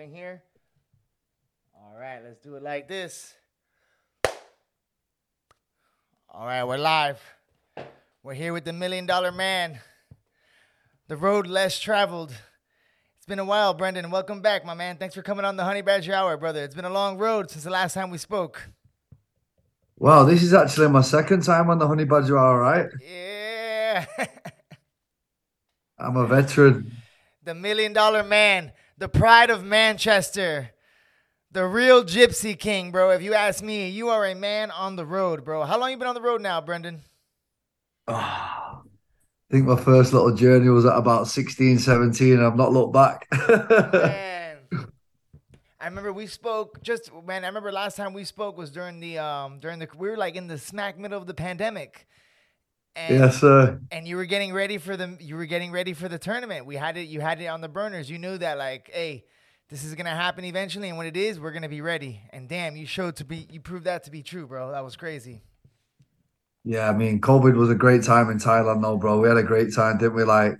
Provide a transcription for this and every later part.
recording here. All right, let's do it like this. All right, we're live. We're here with the million dollar man, the road less traveled. It's been a while, Brendan. Welcome back, my man. Thanks for coming on the Honey Badger Hour, brother. It's been a long road since the last time we spoke. Wow, this is actually my second time on the Honey Badger Hour, right? Yeah. I'm a veteran. the million dollar man, the pride of Manchester, the real gypsy king, bro. If you ask me, you are a man on the road, bro. How long you been on the road now, Brendan? Oh, I think my first little journey was at about 16, 17, and I've not looked back. man. I remember we spoke just man, I remember last time we spoke was during the um during the we were like in the smack middle of the pandemic. And, yes, sir. And you were getting ready for the you were getting ready for the tournament. We had it you had it on the burners. You knew that like, hey, this is gonna happen eventually, and when it is, we're gonna be ready. And damn, you showed to be you proved that to be true, bro. That was crazy. Yeah, I mean, COVID was a great time in Thailand, though, bro. We had a great time, didn't we? Like,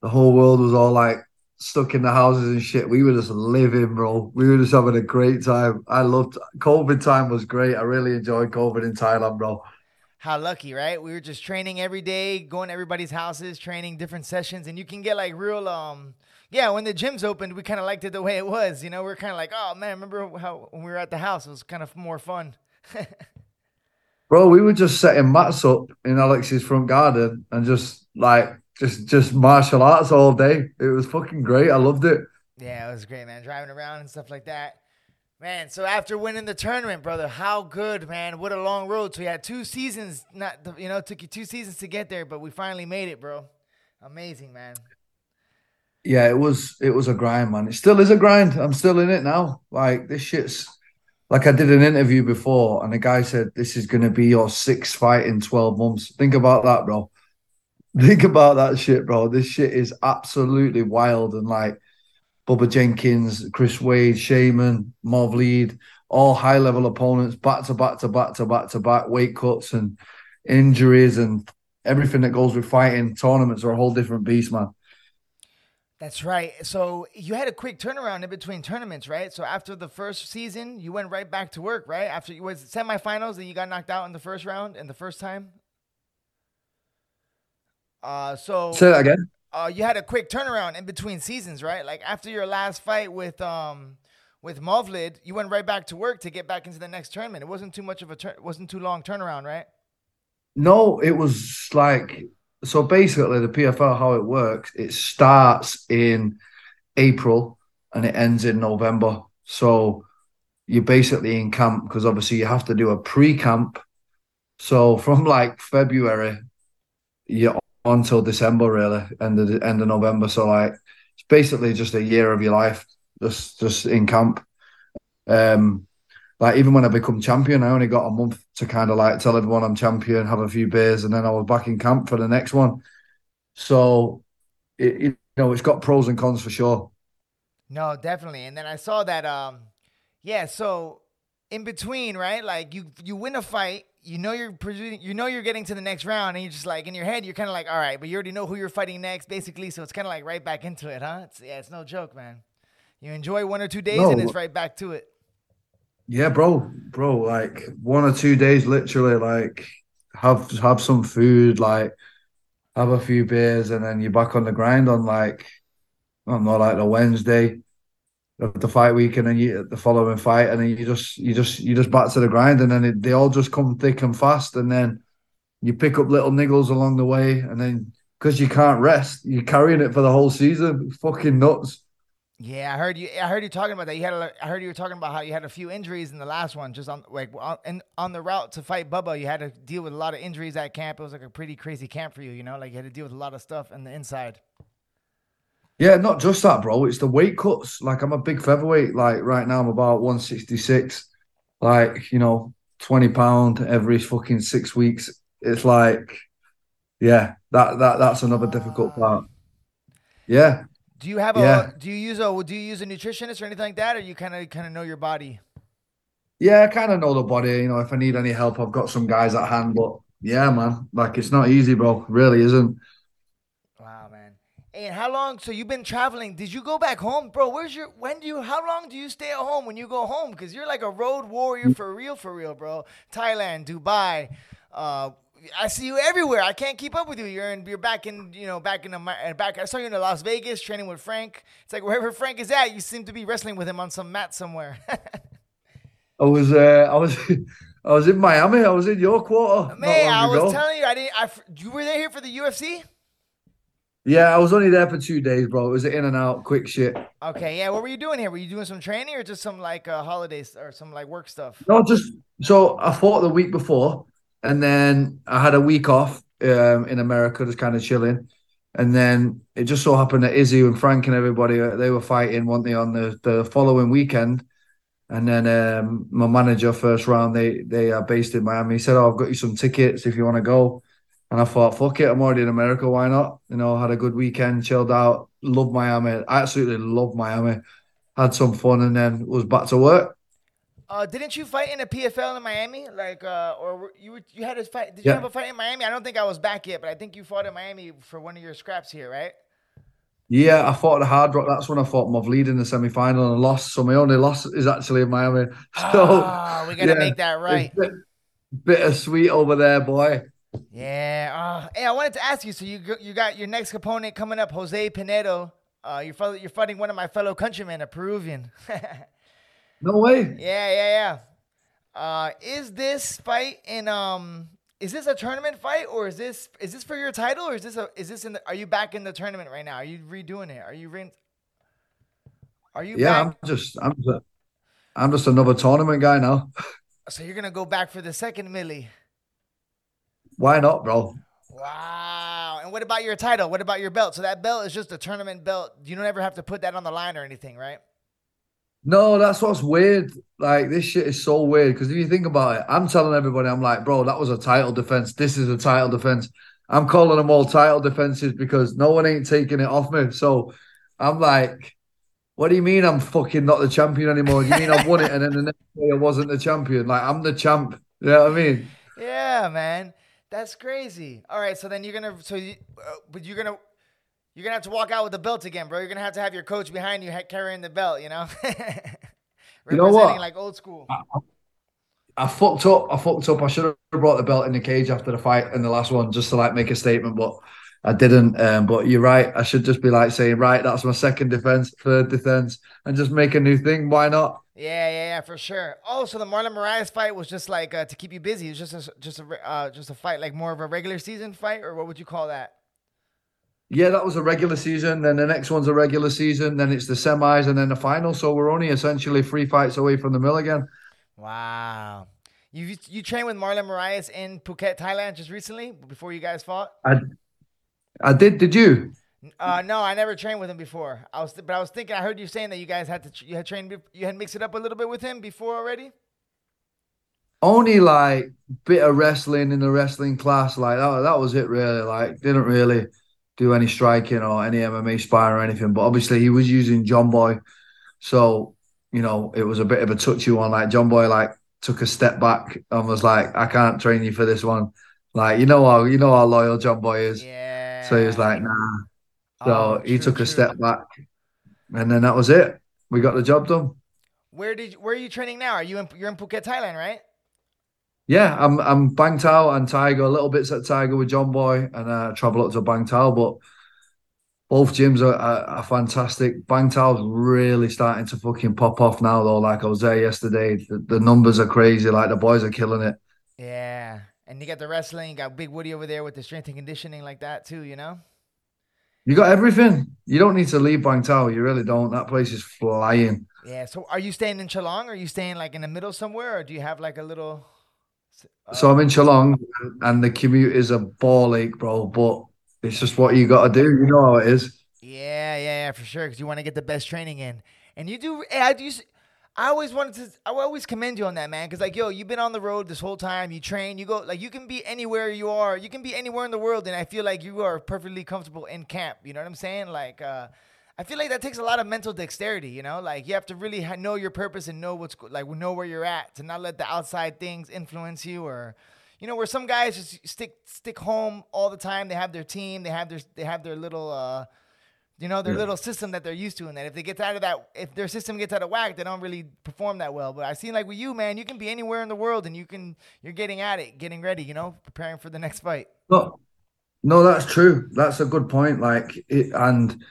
the whole world was all like stuck in the houses and shit. We were just living, bro. We were just having a great time. I loved COVID time was great. I really enjoyed COVID in Thailand, bro. How lucky, right? We were just training every day, going to everybody's houses, training different sessions, and you can get like real um yeah, when the gyms opened, we kind of liked it the way it was. You know, we are kind of like, oh man, remember how when we were at the house, it was kind of more fun. Bro, we were just setting mats up in Alex's front garden and just like just just martial arts all day. It was fucking great. I loved it. Yeah, it was great, man. Driving around and stuff like that. Man, so after winning the tournament, brother, how good, man! What a long road. So you had two seasons. Not you know, it took you two seasons to get there, but we finally made it, bro. Amazing, man. Yeah, it was it was a grind, man. It still is a grind. I'm still in it now. Like this shit's like I did an interview before, and the guy said this is going to be your sixth fight in twelve months. Think about that, bro. Think about that shit, bro. This shit is absolutely wild, and like Bubba Jenkins, Chris Wade, Shaman, Movlid, all high level opponents, back to back to back to back to back, weight cuts and injuries and everything that goes with fighting. Tournaments are a whole different beast, man. That's right. So you had a quick turnaround in between tournaments, right? So after the first season, you went right back to work, right? After you was semifinals and you got knocked out in the first round in the first time. Uh, so say that again. Uh, you had a quick turnaround in between seasons, right? Like after your last fight with um with Movlid, you went right back to work to get back into the next tournament. It wasn't too much of a turn, wasn't too long turnaround, right? No, it was like so basically the PFL how it works, it starts in April and it ends in November. So you're basically in camp because obviously you have to do a pre-camp. So from like February, you're until December really, end of the, end of November. So like it's basically just a year of your life just just in camp. Um like even when I become champion, I only got a month to kind of like tell everyone I'm champion, have a few beers, and then I was back in camp for the next one. So, it, you know, it's got pros and cons for sure. No, definitely. And then I saw that, um, yeah. So in between, right? Like you you win a fight, you know you're you know you're getting to the next round, and you're just like in your head, you're kind of like, all right, but you already know who you're fighting next, basically. So it's kind of like right back into it, huh? It's, yeah, it's no joke, man. You enjoy one or two days, no. and it's right back to it. Yeah, bro, bro, like one or two days, literally, like have have some food, like have a few beers, and then you're back on the grind on like I don't like the Wednesday of the fight week, and then you the following fight, and then you just you just you just back to the grind, and then it, they all just come thick and fast, and then you pick up little niggles along the way, and then because you can't rest, you're carrying it for the whole season. fucking nuts. Yeah, I heard you. I heard you talking about that. You had. A, I heard you were talking about how you had a few injuries in the last one, just on like on, and on the route to fight Bubba. You had to deal with a lot of injuries at camp. It was like a pretty crazy camp for you. You know, like you had to deal with a lot of stuff in the inside. Yeah, not just that, bro. It's the weight cuts. Like I'm a big featherweight. Like right now, I'm about 166. Like you know, 20 pound every fucking six weeks. It's like, yeah, that that that's another difficult part. Yeah, do you have a? yeah. a? Do you use a? Do you use a nutritionist or anything like that, or you kind of kind of know your body? Yeah, I kind of know the body. You know, if I need any help, I've got some guys at hand. But yeah, man, like it's not easy, bro. It really isn't. And how long? So you've been traveling. Did you go back home, bro? Where's your? When do you? How long do you stay at home when you go home? Because you're like a road warrior for real, for real, bro. Thailand, Dubai. Uh, I see you everywhere. I can't keep up with you. You're in. You're back in. You know, back in the back. I saw you in Las Vegas training with Frank. It's like wherever Frank is at, you seem to be wrestling with him on some mat somewhere. I was. Uh, I was. I was in Miami. I was in your quarter. Man, I was telling you, I didn't. I, you were there here for the UFC. Yeah, I was only there for two days, bro. It was in and out, quick shit. Okay, yeah. What were you doing here? Were you doing some training or just some like uh, holidays or some like work stuff? No, just so I fought the week before, and then I had a week off um, in America, just kind of chilling. And then it just so happened that Izzy and Frank and everybody uh, they were fighting, weren't they, on the, the following weekend. And then um, my manager, first round, they they are based in Miami. He said, "Oh, I've got you some tickets if you want to go." And I thought, fuck it, I'm already in America. Why not? You know, had a good weekend, chilled out, loved Miami. I absolutely loved Miami. Had some fun and then was back to work. Uh, didn't you fight in a PFL in Miami? Like, uh, or you you had a fight? Did you have a fight in Miami? I don't think I was back yet, but I think you fought in Miami for one of your scraps here, right? Yeah, I fought at Hard Rock. That's when I fought Movlid in the semi final and lost. So my only loss is actually in Miami. So oh, we gotta yeah, make that right. Bit, bittersweet over there, boy. Yeah. Uh, hey, I wanted to ask you. So you you got your next opponent coming up, Jose Pinedo. Uh, you're you're fighting one of my fellow countrymen, a Peruvian. no way. Yeah, yeah, yeah. Uh, is this fight in um? Is this a tournament fight or is this is this for your title or is this a is this in the? Are you back in the tournament right now? Are you redoing it? Are you re- Are you? Yeah, back? I'm just I'm just, I'm just another tournament guy now. So you're gonna go back for the second millie. Why not, bro? Wow. And what about your title? What about your belt? So that belt is just a tournament belt. You don't ever have to put that on the line or anything, right? No, that's what's weird. Like this shit is so weird because if you think about it, I'm telling everybody, I'm like, bro, that was a title defense. This is a title defense. I'm calling them all title defenses because no one ain't taking it off me. So I'm like, what do you mean I'm fucking not the champion anymore? You mean I won it and then the next day I wasn't the champion? Like I'm the champ. You know what I mean? Yeah, man. That's crazy. All right, so then you're gonna so you, uh, but you're gonna you're gonna have to walk out with the belt again, bro. You're gonna have to have your coach behind you carrying the belt. You know, you know what? Like old school. I, I, fucked up. I fucked up. I should have brought the belt in the cage after the fight in the last one just to like make a statement, but I didn't. Um, but you're right. I should just be like saying, right, that's my second defense, third defense, and just make a new thing. Why not? Yeah, yeah, yeah, for sure. Oh, so the Marlon Moraes fight was just like uh, to keep you busy. It was just a, just a uh, just a fight, like more of a regular season fight, or what would you call that? Yeah, that was a regular season. Then the next one's a regular season. Then it's the semis, and then the final. So we're only essentially three fights away from the mill again. Wow. You you trained with Marlon Moraes in Phuket, Thailand, just recently before you guys fought. I I did. Did you? Uh, no, I never trained with him before. I was, but I was thinking. I heard you saying that you guys had to, you had trained, you had mixed it up a little bit with him before already. Only like bit of wrestling in the wrestling class, like that. That was it, really. Like didn't really do any striking or any MMA sparring or anything. But obviously, he was using John Boy, so you know it was a bit of a touchy one. Like John Boy, like took a step back and was like, "I can't train you for this one." Like you know how you know how loyal John Boy is. Yeah. So he was like, "Nah." So oh, he took a step back, and then that was it. We got the job done. Where did where are you training now? Are you in you're in Phuket, Thailand, right? Yeah, I'm I'm Bang Tao and Tiger, little bits at Tiger with John Boy, and uh, travel up to Bang Tao. But both gyms are, are, are fantastic. Bang Tao's really starting to fucking pop off now, though. Like I was there yesterday, the, the numbers are crazy. Like the boys are killing it. Yeah, and you got the wrestling. You got Big Woody over there with the strength and conditioning like that too. You know. You got everything. You don't need to leave Bang Tao. You really don't. That place is flying. Yeah. So, are you staying in Chalong? Or are you staying like in the middle somewhere, or do you have like a little? Uh... So I'm in Chalong, and the commute is a ball ache, bro. But it's just what you got to do. You know how it is. Yeah, yeah, yeah, for sure. Because you want to get the best training in, and you do. I do. I always wanted to. I always commend you on that, man. Because like, yo, you've been on the road this whole time. You train. You go. Like, you can be anywhere you are. You can be anywhere in the world, and I feel like you are perfectly comfortable in camp. You know what I'm saying? Like, uh, I feel like that takes a lot of mental dexterity. You know, like you have to really know your purpose and know what's like know where you're at to not let the outside things influence you or. You know, where some guys just stick stick home all the time. They have their team. They have their they have their little uh, you know, their Yeah. little system that they're used to, and that if they get out of that, if their system gets out of whack, they don't really perform that well. But I seen like with you, man, you can be anywhere in the world, and you can you're getting at it, getting ready, you know, preparing for the next fight. No, no, that's true. That's a good point. Like, it, and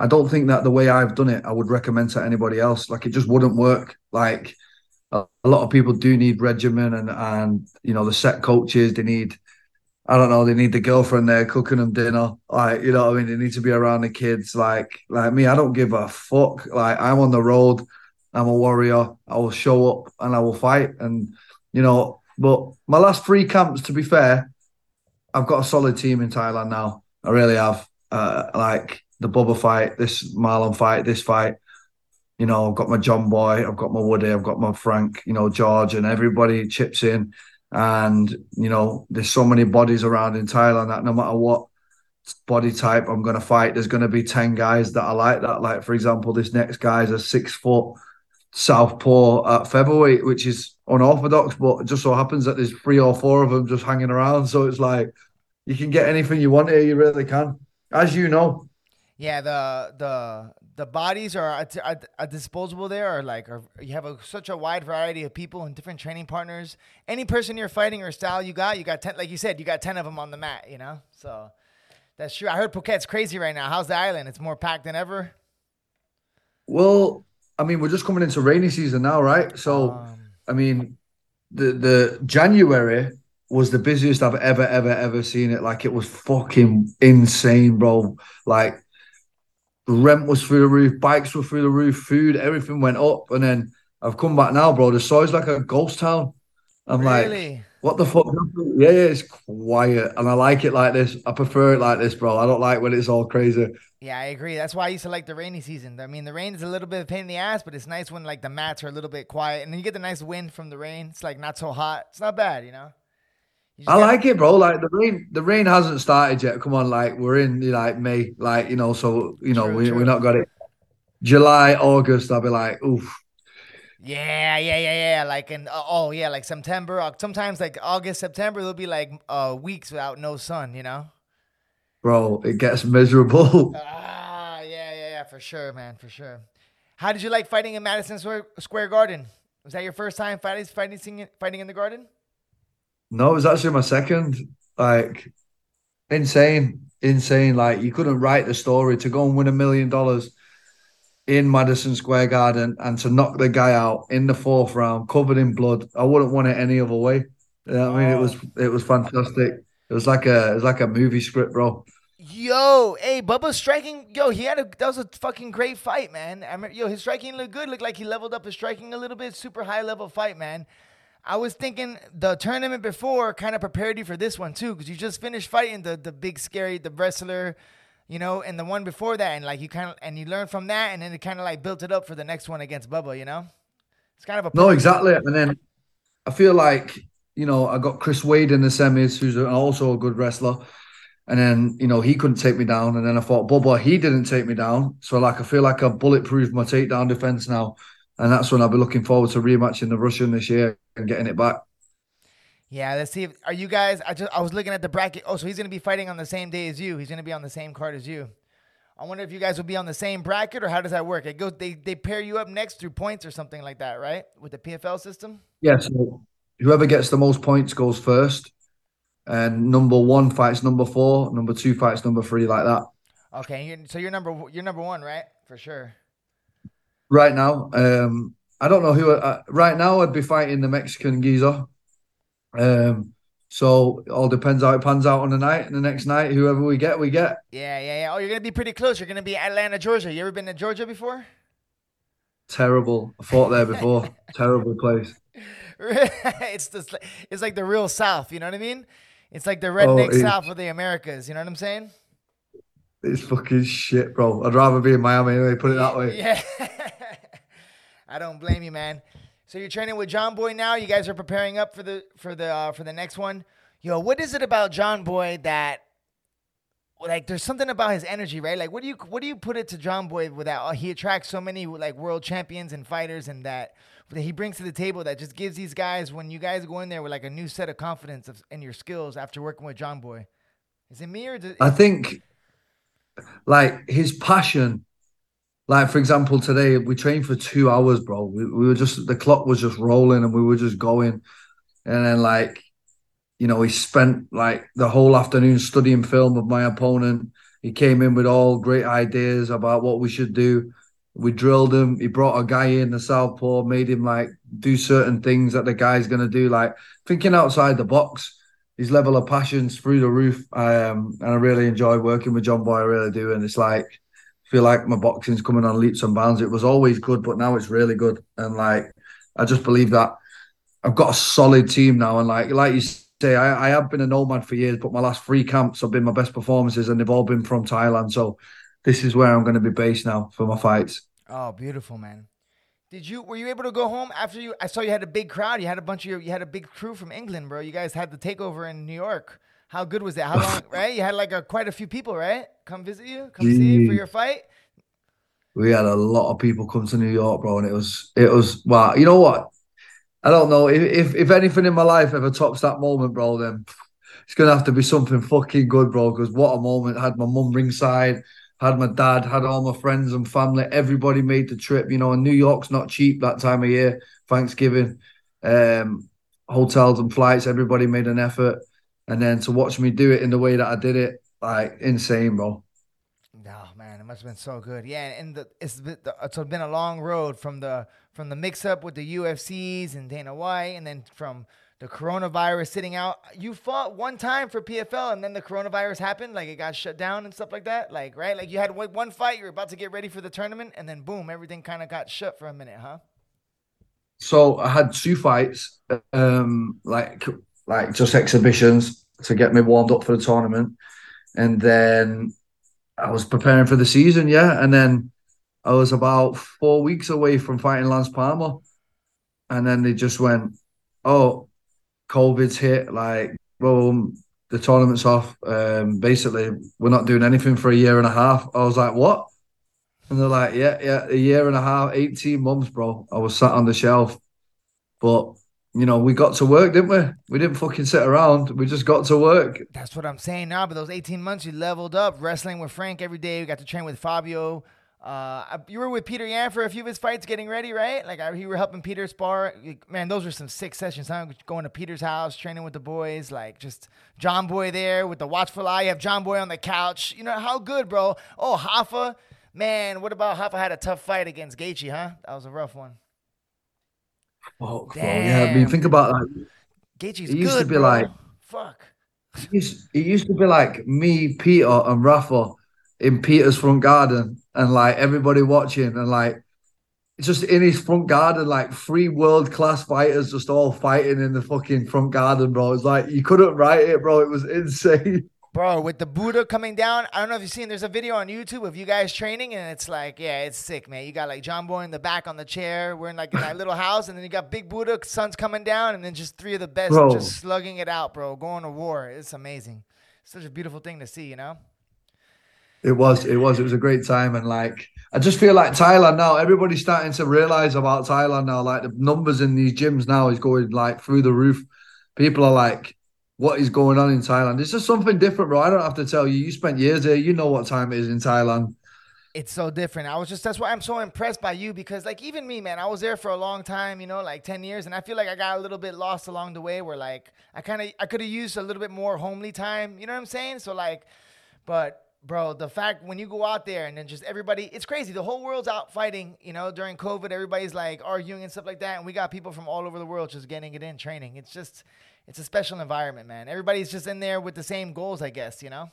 I don't think that the way I've done it, I would recommend to anybody else. Like, it just wouldn't work. Like, a, a lot of people do need regimen, and and you know the set coaches. They need, I don't know, they need the girlfriend there cooking them dinner. Like, you know, I mean, they need to be around the kids. Like, like me, I don't give a fuck. Like, I'm on the road. I'm a warrior. I will show up and I will fight. And you know, but my last three camps, to be fair. I've got a solid team in Thailand now. I really have. Uh, like the Bubba fight, this Marlon fight, this fight. You know, I've got my John Boy, I've got my Woody, I've got my Frank, you know, George, and everybody chips in. And, you know, there's so many bodies around in Thailand that no matter what body type I'm going to fight, there's going to be 10 guys that are like that. Like, for example, this next guy's a six foot southpaw at featherweight, which is unorthodox, but just so happens that there's three or four of them just hanging around. So it's like you can get anything you want here, you really can. As you know, Yeah, the the the bodies are at, at, at disposable there, or like are, you have a, such a wide variety of people and different training partners. Any person you're fighting or style you got, you got ten. Like you said, you got ten of them on the mat. You know, so that's true. I heard Phuket's crazy right now. How's the island? It's more packed than ever. well, I mean, we're just coming into rainy season now, right? So, Um, I mean, the the January was the busiest I've ever, ever, ever seen it. Like it was fucking insane, bro. Like rent was through the roof, bikes were through the roof, food, everything went up. And then I've come back now, bro. The soil's like a ghost town. I'm like, what the fuck? Yeah, yeah, it's quiet, and I like it like this. I prefer it like this, bro. I don't like when it's all crazy. Yeah, I agree. That's why I used to like the rainy season. I mean, the rain is a little bit of a pain in the ass, but it's nice when like the mats are a little bit quiet, and then you get the nice wind from the rain. It's like not so hot. It's not bad, you know. I gotta- like it, bro. Like the rain, the rain hasn't started yet. Come on, like we're in like May, like you know, so you know True, we true. we not got it. July, August, I'll be like, oof, Yeah, yeah, yeah, yeah. Like in uh, oh yeah, like September. Sometimes like August, September, there'll be like uh weeks without no sun. You know. bro, it gets miserable. Ah, yeah, yeah, yeah, for sure, man, for sure. How did you like fighting in Madison Square, Square Garden? Was that your first time fighting fighting fighting in the Garden? No, it was actually my second. Like, insane, insane. Like, you couldn't write the story to go and win a million dollars in Madison Square Garden and to knock the guy out in the fourth round, covered in blood. I wouldn't want it any other way. You know I mean, it was it was fantastic. It was like a it was like a movie script, bro. Yo, hey, Bubba striking. Yo, he had a that was a fucking great fight, man. I mean, yo, his striking looked good. Looked like he leveled up his striking a little bit. Super high level fight, man. I was thinking the tournament before kind of prepared you for this one too, because you just finished fighting the the big scary the wrestler, you know, and the one before that, and like you kind of and you learned from that, and then it kind of like built it up for the next one against Bubba, you know. It's kind of a No, exactly. And then I feel like, you know, I got Chris Wade in the semis, who's also a good wrestler. And then, you know, he couldn't take me down. And then I thought, Bubba, he didn't take me down. So, like, I feel like I've bulletproofed my takedown defense now. And that's when I'll be looking forward to rematching the Russian this year and getting it back. Yeah, let's see. If, are you guys? I just I was looking at the bracket. Oh, so he's gonna be fighting on the same day as you. He's gonna be on the same card as you. I wonder if you guys will be on the same bracket or how does that work? It goes they they pair you up next through points or something like that, right? With the PFL system. Yeah. So, whoever gets the most points goes first. And number one fights number four, number two fights number three, like that. Okay, you're, so you're number you're number one, right? For sure. right now. Um, I don't know who. Uh, right now, I'd be fighting the Mexican geezer. Um, so it all depends how it pans out on the night. And the next night, whoever we get, we get. Yeah, yeah, yeah. Oh, you're gonna be pretty close. You're gonna be Atlanta, Georgia. You ever been to Georgia before? Terrible. I fought there before. Terrible place. it's just it's like the real South. You know what I mean? It's like the redneck it's- South of the Americas. You know what I'm saying? It's fucking shit, bro. I'd rather be in Miami anyway. Put it that way. Yeah. I don't blame you, man. So you're training with John Boy now. You guys are preparing up for the for the uh, for the next one. Yo, what is it about John Boy that like there's something about his energy, right? Like what do you what do you put it to John Boy with that? Uh, he attracts so many like world champions and fighters and that that he brings to the table that just gives these guys when you guys go in there with like a new set of confidence of, in your skills after working with John Boy. Is it me or I think, like his passion. Like for example, today we trained for two hours, bro. We, we were just the clock was just rolling and we were just going, and then like, you know, he spent like the whole afternoon studying film of my opponent. He came in with all great ideas about what we should do. We drilled him. He brought a guy in the southpaw, made him like do certain things that the guy's gonna do, like thinking outside the box his level of passion's through the roof. Um, and I really enjoy working with John Boy. I really do. And it's like, feel like my boxing's coming on leaps and bounds. It was always good, but now it's really good. And like, I just believe that I've got a solid team now. And like, like you say, I, I have been a nomad for years, but my last three camps have been my best performances, and they've all been from Thailand. So this is where I'm going to be based now for my fights. Oh, beautiful, man. Did you were you able to go home after you? I saw you had a big crowd. You had a bunch of your, you had a big crew from England, bro. You guys had the takeover in New York. How good was that? How long? right? You had like a quite a few people, right? Come visit you, come see you for your fight. We had a lot of people come to New York, bro, and it was it was wow. You know what? I don't know if if, if anything in my life ever tops that moment, bro. Then it's gonna have to be something fucking good, bro. Because what a moment! I had my mum ringside had my dad, had all my friends and family. Everybody made the trip. You know, and New York's not cheap that time of year. Thanksgiving, um, hotels and flights. Everybody made an effort, and then to watch me do it in the way that I did it, like insane, bro. Oh man, it must have been so good. Yeah, and the, it's it's been a long road from the from the mix up with the UFCs and Dana White, and then from the coronavirus sitting out. You fought one time for PFL, and then the coronavirus happened. Like it got shut down and stuff like that. Like right, like you had one fight, you were about to get ready for the tournament, and then boom, everything kind of got shut for a minute, huh? So I had two fights, um, like like just exhibitions to get me warmed up for the tournament, and then I was preparing for the season, yeah, and then I was about four weeks away from fighting Lance Palmer, and then they just went, "Oh, COVID's hit, like, boom, the tournament's off. Um, basically, we're not doing anything for a year and a half. I was like, what? And they're like, yeah, yeah, a year and a half, 18 months, bro. I was sat on the shelf. But, you know, we got to work, didn't we? We didn't fucking sit around. We just got to work. That's what I'm saying now. But those 18 months, you leveled up, wrestling with Frank every day. We got to train with Fabio. Uh, you were with Peter Yan for a few of his fights, getting ready, right? Like you were helping Peter spar. Man, those were some sick sessions. Huh? Going to Peter's house, training with the boys, like just John Boy there with the watchful eye. You have John Boy on the couch. You know how good, bro. Oh, Rafa, man. What about Rafa had a tough fight against Gaethje, huh? That was a rough one. Oh, fuck, yeah. I mean, think about that. It used good, to be bro. like fuck. It used, it used to be like me, Peter, and Rafa in Peter's front garden and like everybody watching and like just in his front garden, like three world class fighters just all fighting in the fucking front garden, bro. It's like you couldn't write it, bro. It was insane. Bro, with the Buddha coming down, I don't know if you've seen. There's a video on YouTube of you guys training, and it's like, yeah, it's sick, man. You got like John Boy in the back on the chair. We're in like in that little house, and then you got Big Buddha, sun's coming down, and then just three of the best bro. just slugging it out, bro, going to war. It's amazing. such a beautiful thing to see, you know. It was, it was, it was a great time, and like I just feel like Thailand now. Everybody's starting to realize about Thailand now. Like the numbers in these gyms now is going like through the roof. People are like, "What is going on in Thailand?" It's just something different, bro. I don't have to tell you. You spent years there. You know what time it is in Thailand. It's so different. I was just that's why I'm so impressed by you because like even me, man, I was there for a long time, you know, like 10 years and I feel like I got a little bit lost along the way where like I kind of I could have used a little bit more homely time, you know what I'm saying? So like but bro, the fact when you go out there and then just everybody, it's crazy. The whole world's out fighting, you know, during COVID, everybody's like arguing and stuff like that. And we got people from all over the world just getting it in training. It's just, it's a special environment, man. Everybody's just in there with the same goals, I guess, you know?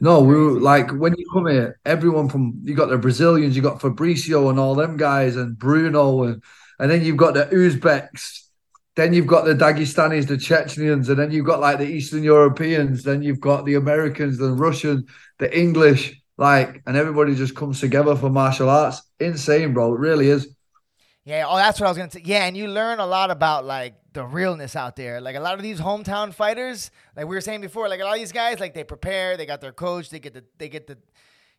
No, we were like when you come here, everyone from you got the Brazilians, you got Fabricio and all them guys, and Bruno, and and then you've got the Uzbeks then you've got the Dagestanis, the Chechens, and then you've got like the Eastern Europeans. Then you've got the Americans, the Russian, the English, like, and everybody just comes together for martial arts. Insane, bro. It really is. Yeah. Oh, that's what I was gonna say. Yeah, and you learn a lot about like the realness out there. Like a lot of these hometown fighters, like we were saying before, like a lot of these guys, like they prepare, they got their coach, they get the, they get the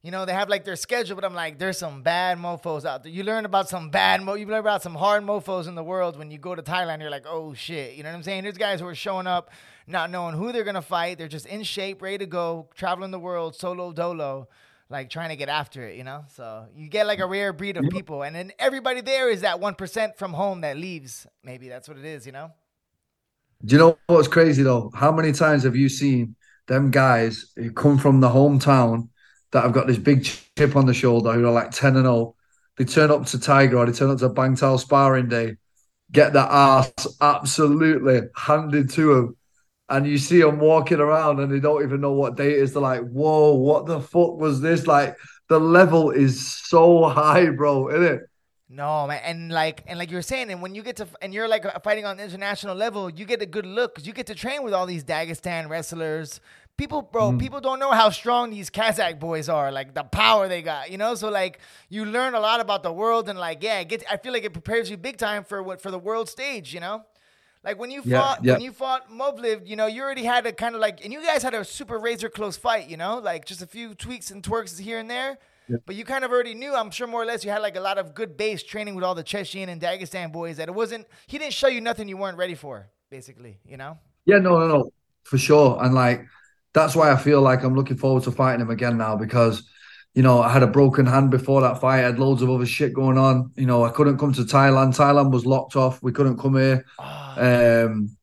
you know, they have like their schedule, but I'm like, there's some bad mofos out there. You learn about some bad mo, you learn about some hard mofos in the world when you go to Thailand. You're like, oh shit, you know what I'm saying? There's guys who are showing up, not knowing who they're gonna fight. They're just in shape, ready to go, traveling the world, solo dolo, like trying to get after it. You know, so you get like a rare breed of people, and then everybody there is that one percent from home that leaves. Maybe that's what it is. You know. Do you know what's crazy though? How many times have you seen them guys who come from the hometown? that have got this big chip on the shoulder who are like 10 and 0. They turn up to Tiger or they turn up to Bangtao sparring day, get that ass absolutely handed to them. And you see them walking around and they don't even know what day it is. They're like, whoa, what the fuck was this? Like, the level is so high, bro, isn't it? No, man, and like and like you were saying, and when you get to and you're like fighting on the international level, you get a good look because you get to train with all these Dagestan wrestlers, people bro mm. people don't know how strong these kazakh boys are like the power they got you know so like you learn a lot about the world and like yeah get i feel like it prepares you big time for what for the world stage you know like when you yeah, fought yeah. when you fought Movlid, you know, you already had a kind of like and you guys had a super razor close fight, you know, like just a few tweaks and twerks here and there. Yeah. But you kind of already knew, I'm sure more or less you had like a lot of good base training with all the Chechen and Dagestan boys that it wasn't he didn't show you nothing you weren't ready for, basically, you know? Yeah, no, no, no. For sure. And like that's why I feel like I'm looking forward to fighting him again now because, you know, I had a broken hand before that fight. I had loads of other shit going on. You know, I couldn't come to Thailand. Thailand was locked off. We couldn't come here. Oh. Um,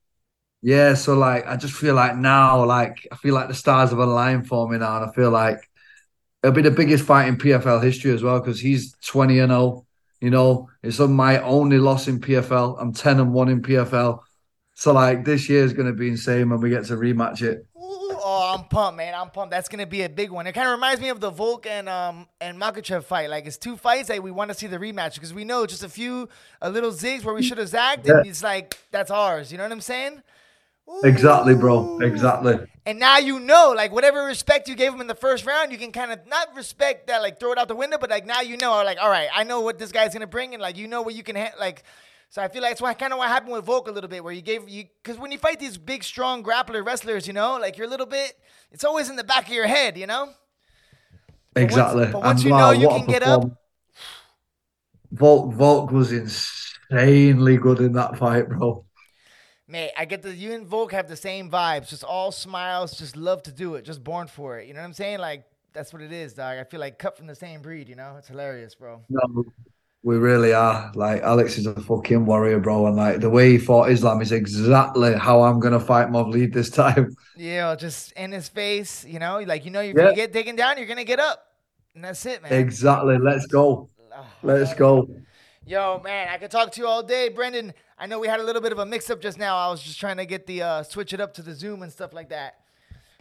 yeah, so like I just feel like now, like I feel like the stars have aligned for me now, and I feel like it'll be the biggest fight in PFL history as well because he's 20 and 0. You know, it's my only loss in PFL. I'm 10 and 1 in PFL. So like this year is going to be insane when we get to rematch it. I'm pumped, man. I'm pumped. That's gonna be a big one. It kind of reminds me of the Volk and um and Makhachev fight. Like it's two fights that we want to see the rematch because we know just a few a little zigs where we should have zagged. Yeah. It's like that's ours. You know what I'm saying? Ooh. Exactly, bro. Exactly. And now you know, like whatever respect you gave him in the first round, you can kind of not respect that, like throw it out the window, but like now you know, like all right, I know what this guy's gonna bring, and like you know what you can ha- like so I feel like it's what kind of what happened with Volk a little bit, where you gave you because when you fight these big, strong grappler wrestlers, you know, like you're a little bit, it's always in the back of your head, you know. Exactly. But once, but once you know you can get up. Volk Volk was insanely good in that fight, bro. Mate, I get the you and Volk have the same vibes, just all smiles, just love to do it, just born for it. You know what I'm saying? Like that's what it is, dog. I feel like cut from the same breed. You know, it's hilarious, bro. No, we really are. Like Alex is a fucking warrior, bro, and like the way he fought Islam is exactly how I'm gonna fight Movlid this time. Yeah, just in his face, you know, like you know, if yeah. you get taken down, you're gonna get up, and that's it, man. Exactly. Let's go. Oh, Let's go. Yo, man, I could talk to you all day, Brendan. I know we had a little bit of a mix up just now. I was just trying to get the uh, switch it up to the Zoom and stuff like that.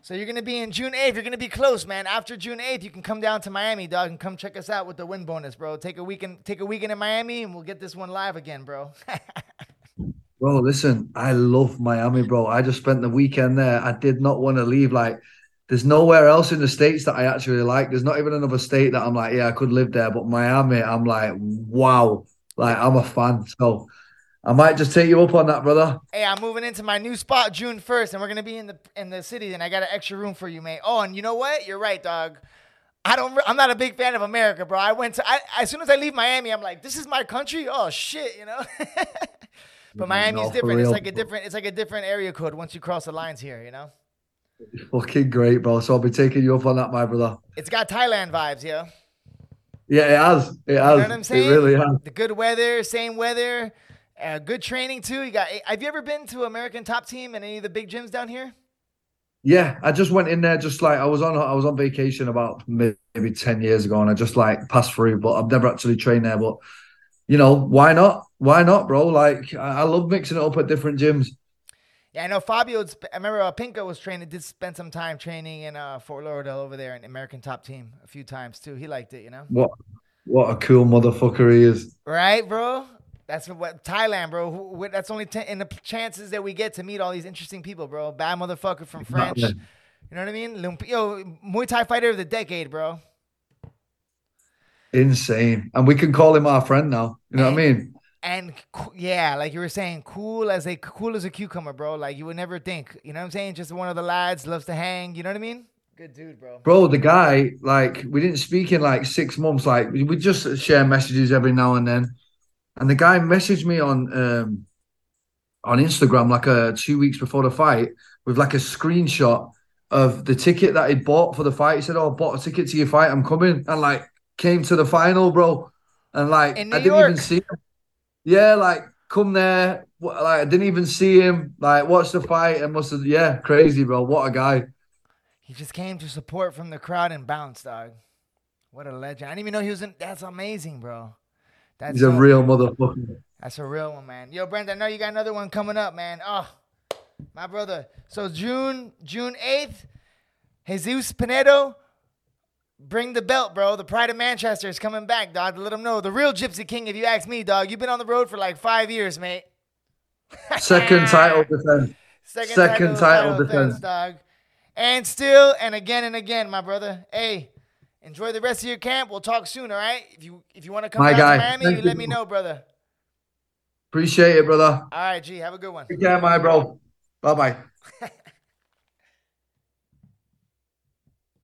So you're gonna be in June 8th. You're gonna be close, man. After June 8th, you can come down to Miami, dog, and come check us out with the win bonus, bro. Take a weekend, take a weekend in Miami, and we'll get this one live again, bro. bro, listen, I love Miami, bro. I just spent the weekend there. I did not want to leave. Like, there's nowhere else in the states that I actually like. There's not even another state that I'm like, yeah, I could live there. But Miami, I'm like, wow, like I'm a fan. So I might just take you up on that, brother. Hey, I'm moving into my new spot June 1st, and we're gonna be in the in the city, and I got an extra room for you, mate. Oh, and you know what? You're right, dog. I don't. I'm not a big fan of America, bro. I went to. I, as soon as I leave Miami, I'm like, this is my country. Oh shit, you know. but Miami is different. It's like a different. It's like a different area code once you cross the lines here. You know. Fucking great, bro. So I'll be taking you up on that, my brother. It's got Thailand vibes, yeah. Yeah, it has. It has. You know what I'm saying? It really has. The good weather, same weather. Uh, good training too. You got. Have you ever been to American Top Team and any of the big gyms down here? Yeah, I just went in there just like I was on I was on vacation about maybe ten years ago, and I just like passed through, but I've never actually trained there. But you know, why not? Why not, bro? Like I, I love mixing it up at different gyms. Yeah, I know Fabio. I remember uh, Pinca was training. Did spend some time training in uh, Fort Lauderdale over there in American Top Team a few times too. He liked it, you know. What? What a cool motherfucker he is. Right, bro. That's what Thailand, bro. That's only ten, in the chances that we get to meet all these interesting people, bro. Bad motherfucker from French. You know what I mean? Yo, Muay Thai fighter of the decade, bro. Insane, and we can call him our friend now. You know and, what I mean? And yeah, like you were saying, cool as a cool as a cucumber, bro. Like you would never think. You know what I'm saying? Just one of the lads loves to hang. You know what I mean? Good dude, bro. Bro, the guy, like, we didn't speak in like six months. Like, we just share messages every now and then. And the guy messaged me on um on Instagram like uh two weeks before the fight with like a screenshot of the ticket that he bought for the fight. He said, "Oh, I bought a ticket to your fight. I'm coming," and like came to the final, bro. And like I didn't York. even see him. Yeah, like come there. Like I didn't even see him. Like watch the fight and must have. Yeah, crazy, bro. What a guy. He just came to support from the crowd and bounced, dog. What a legend! I didn't even know he was in. That's amazing, bro. That's He's a real motherfucker. That's a real one, man. Yo, Brent, I know you got another one coming up, man. Oh, my brother. So June June eighth, Jesus Pinedo, bring the belt, bro. The Pride of Manchester is coming back, dog. Let them know the real Gypsy King. If you ask me, dog, you've been on the road for like five years, mate. Second title defense. Second, Second title defense, defense. dog. And still, and again and again, my brother. Hey, enjoy the rest of your camp. We'll talk soon, all right? If you if you want to come My down guy. to Miami, Thank you let me know, brother. Appreciate it, brother. All right, G. Have a good one. Take care, my bro. Bye bye.